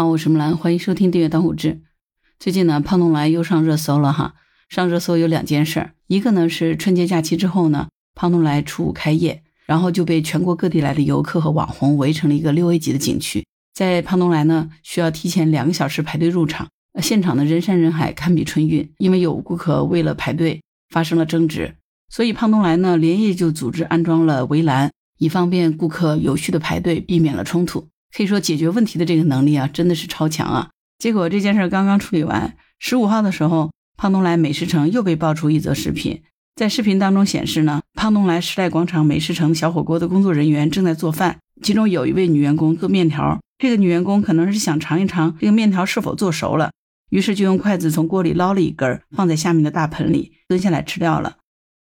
好，我是木兰，欢迎收听订阅当户志。最近呢，胖东来又上热搜了哈。上热搜有两件事，一个呢是春节假期之后呢，胖东来初五开业，然后就被全国各地来的游客和网红围成了一个六 A 级的景区。在胖东来呢，需要提前两个小时排队入场，现场的人山人海，堪比春运。因为有顾客为了排队发生了争执，所以胖东来呢连夜就组织安装了围栏，以方便顾客有序的排队，避免了冲突。可以说解决问题的这个能力啊，真的是超强啊！结果这件事刚刚处理完，十五号的时候，胖东来美食城又被爆出一则视频。在视频当中显示呢，胖东来时代广场美食城小火锅的工作人员正在做饭，其中有一位女员工做面条。这个女员工可能是想尝一尝这个面条是否做熟了，于是就用筷子从锅里捞了一根，放在下面的大盆里，蹲下来吃掉了。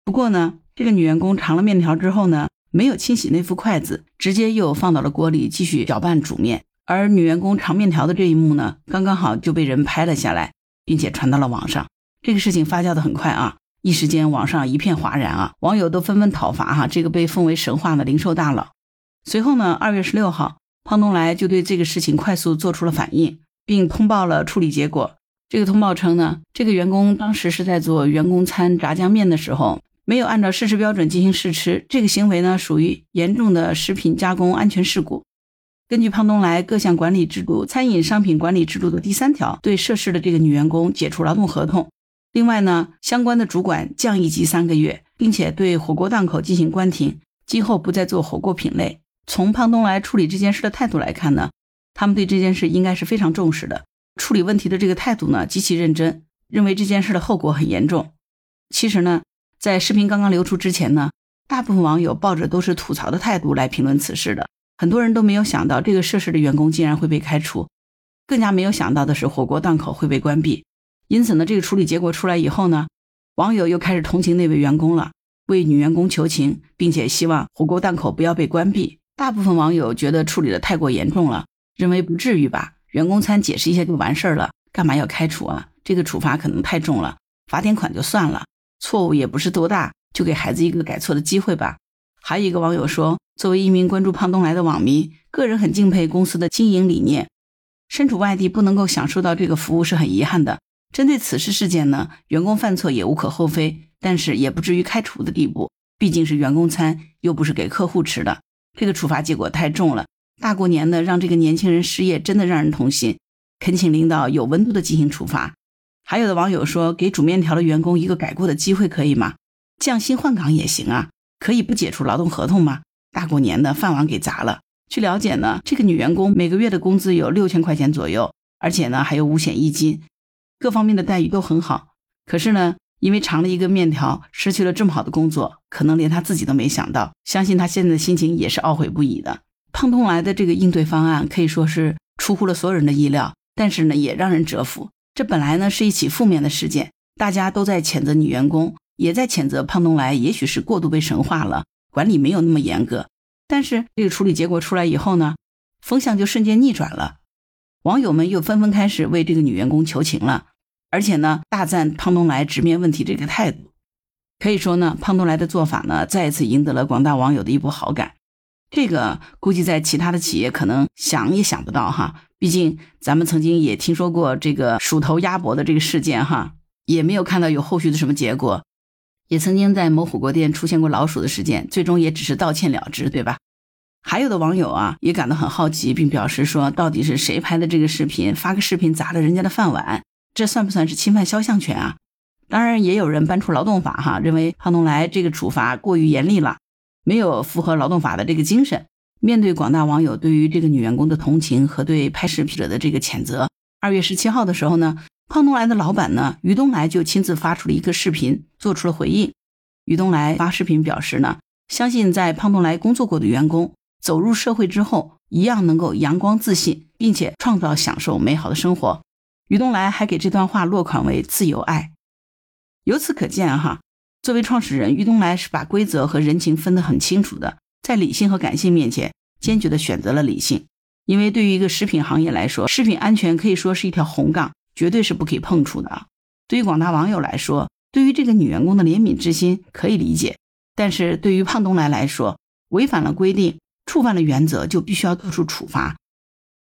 不过呢，这个女员工尝了面条之后呢，没有清洗那副筷子，直接又放到了锅里继续搅拌煮面。而女员工尝面条的这一幕呢，刚刚好就被人拍了下来，并且传到了网上。这个事情发酵的很快啊，一时间网上一片哗然啊，网友都纷纷讨伐哈这个被奉为神话的零售大佬。随后呢，二月十六号，胖东来就对这个事情快速做出了反应，并通报了处理结果。这个通报称呢，这个员工当时是在做员工餐炸酱面的时候。没有按照试吃标准进行试吃，这个行为呢属于严重的食品加工安全事故。根据胖东来各项管理制度《餐饮商品管理制度》的第三条，对涉事的这个女员工解除劳动合同。另外呢，相关的主管降一级三个月，并且对火锅档口进行关停，今后不再做火锅品类。从胖东来处理这件事的态度来看呢，他们对这件事应该是非常重视的，处理问题的这个态度呢极其认真，认为这件事的后果很严重。其实呢。在视频刚刚流出之前呢，大部分网友抱着都是吐槽的态度来评论此事的，很多人都没有想到这个涉事的员工竟然会被开除，更加没有想到的是火锅档口会被关闭。因此呢，这个处理结果出来以后呢，网友又开始同情那位员工了，为女员工求情，并且希望火锅档口不要被关闭。大部分网友觉得处理的太过严重了，认为不至于吧，员工餐解释一下就完事儿了，干嘛要开除啊？这个处罚可能太重了，罚点款就算了。错误也不是多大，就给孩子一个改错的机会吧。还有一个网友说，作为一名关注胖东来的网民，个人很敬佩公司的经营理念。身处外地不能够享受到这个服务是很遗憾的。针对此事事件呢，员工犯错也无可厚非，但是也不至于开除的地步。毕竟是员工餐，又不是给客户吃的，这个处罚结果太重了。大过年的让这个年轻人失业，真的让人痛心。恳请领导有温度的进行处罚。还有的网友说，给煮面条的员工一个改过的机会可以吗？降薪换岗也行啊，可以不解除劳动合同吗？大过年的饭碗给砸了。据了解呢，这个女员工每个月的工资有六千块钱左右，而且呢还有五险一金，各方面的待遇都很好。可是呢，因为尝了一个面条，失去了这么好的工作，可能连她自己都没想到。相信她现在的心情也是懊悔不已的。胖东来的这个应对方案可以说是出乎了所有人的意料，但是呢也让人折服。这本来呢是一起负面的事件，大家都在谴责女员工，也在谴责胖东来，也许是过度被神化了，管理没有那么严格。但是这个处理结果出来以后呢，风向就瞬间逆转了，网友们又纷纷开始为这个女员工求情了，而且呢大赞胖东来直面问题这个态度。可以说呢，胖东来的做法呢再一次赢得了广大网友的一波好感。这个估计在其他的企业可能想也想不到哈。毕竟，咱们曾经也听说过这个鼠头鸭脖的这个事件，哈，也没有看到有后续的什么结果。也曾经在某火锅店出现过老鼠的事件，最终也只是道歉了之，对吧？还有的网友啊，也感到很好奇，并表示说，到底是谁拍的这个视频？发个视频砸了人家的饭碗，这算不算是侵犯肖像权啊？当然，也有人搬出劳动法，哈，认为胖东来这个处罚过于严厉了，没有符合劳动法的这个精神。面对广大网友对于这个女员工的同情和对拍视频者的这个谴责，二月十七号的时候呢，胖东来的老板呢于东来就亲自发出了一个视频，做出了回应。于东来发视频表示呢，相信在胖东来工作过的员工走入社会之后，一样能够阳光自信，并且创造享受美好的生活。于东来还给这段话落款为“自由爱”。由此可见哈，作为创始人，于东来是把规则和人情分得很清楚的。在理性和感性面前，坚决地选择了理性。因为对于一个食品行业来说，食品安全可以说是一条红杠，绝对是不可以碰触的啊。对于广大网友来说，对于这个女员工的怜悯之心可以理解，但是对于胖东来来说，违反了规定，触犯了原则，就必须要做出处罚。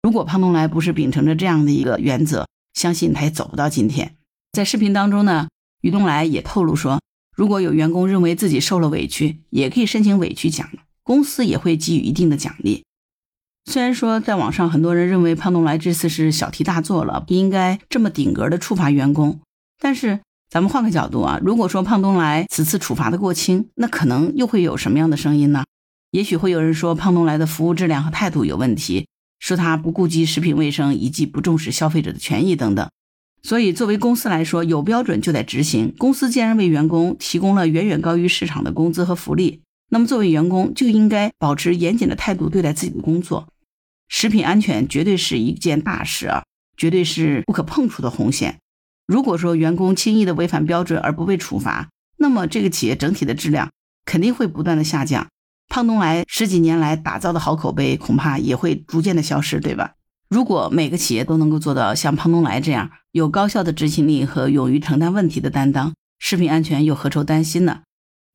如果胖东来不是秉承着这样的一个原则，相信他也走不到今天。在视频当中呢，于东来也透露说，如果有员工认为自己受了委屈，也可以申请委屈奖，公司也会给予一定的奖励。虽然说在网上很多人认为胖东来这次是小题大做了，不应该这么顶格的处罚员工，但是咱们换个角度啊，如果说胖东来此次处罚的过轻，那可能又会有什么样的声音呢？也许会有人说胖东来的服务质量和态度有问题，说他不顾及食品卫生以及不重视消费者的权益等等。所以，作为公司来说，有标准就得执行。公司既然为员工提供了远远高于市场的工资和福利，那么作为员工就应该保持严谨的态度对待自己的工作。食品安全绝对是一件大事啊，绝对是不可碰触的红线。如果说员工轻易的违反标准而不被处罚，那么这个企业整体的质量肯定会不断的下降。胖东来十几年来打造的好口碑，恐怕也会逐渐的消失，对吧？如果每个企业都能够做到像胖东来这样有高效的执行力和勇于承担问题的担当，食品安全又何愁担心呢？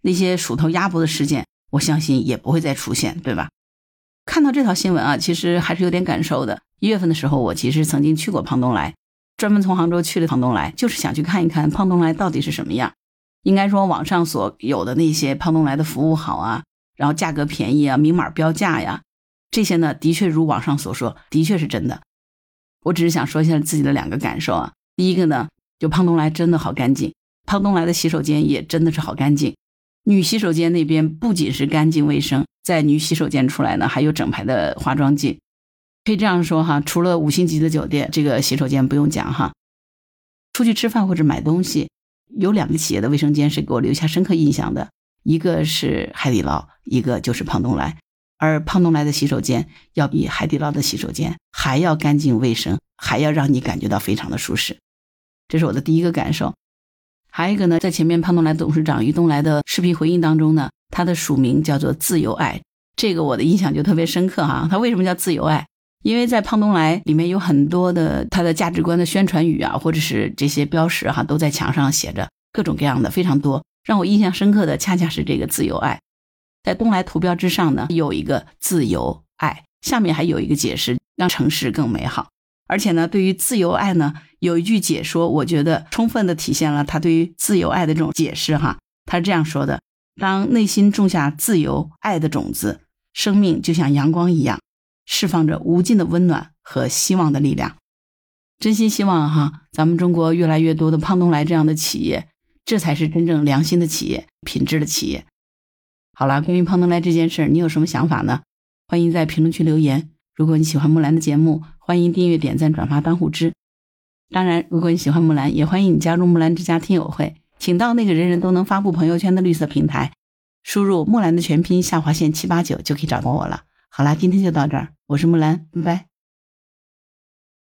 那些鼠头鸭脖的事件，我相信也不会再出现，对吧？看到这条新闻啊，其实还是有点感受的。一月份的时候，我其实曾经去过胖东来，专门从杭州去了胖东来，就是想去看一看胖东来到底是什么样。应该说，网上所有的那些胖东来的服务好啊，然后价格便宜啊，明码标价呀。这些呢，的确如网上所说，的确是真的。我只是想说一下自己的两个感受啊。第一个呢，就胖东来真的好干净，胖东来的洗手间也真的是好干净。女洗手间那边不仅是干净卫生，在女洗手间出来呢，还有整排的化妆镜。可以这样说哈，除了五星级的酒店，这个洗手间不用讲哈。出去吃饭或者买东西，有两个企业的卫生间是给我留下深刻印象的，一个是海底捞，一个就是胖东来。而胖东来的洗手间要比海底捞的洗手间还要干净卫生，还要让你感觉到非常的舒适，这是我的第一个感受。还有一个呢，在前面胖东来董事长于东来的视频回应当中呢，他的署名叫做“自由爱”，这个我的印象就特别深刻哈。他为什么叫自由爱？因为在胖东来里面有很多的他的价值观的宣传语啊，或者是这些标识哈，都在墙上写着各种各样的非常多。让我印象深刻的恰恰是这个“自由爱”。在东来图标之上呢，有一个自由爱，下面还有一个解释，让城市更美好。而且呢，对于自由爱呢，有一句解说，我觉得充分的体现了他对于自由爱的这种解释哈。他是这样说的：当内心种下自由爱的种子，生命就像阳光一样，释放着无尽的温暖和希望的力量。真心希望哈，咱们中国越来越多的胖东来这样的企业，这才是真正良心的企业，品质的企业。好了，关于胖东来这件事，你有什么想法呢？欢迎在评论区留言。如果你喜欢木兰的节目，欢迎订阅、点赞、转发当护知。当然，如果你喜欢木兰，也欢迎你加入木兰之家听友会，请到那个人人都能发布朋友圈的绿色平台，输入木兰的全拼下划线七八九就可以找到我了。好啦，今天就到这儿，我是木兰，拜拜。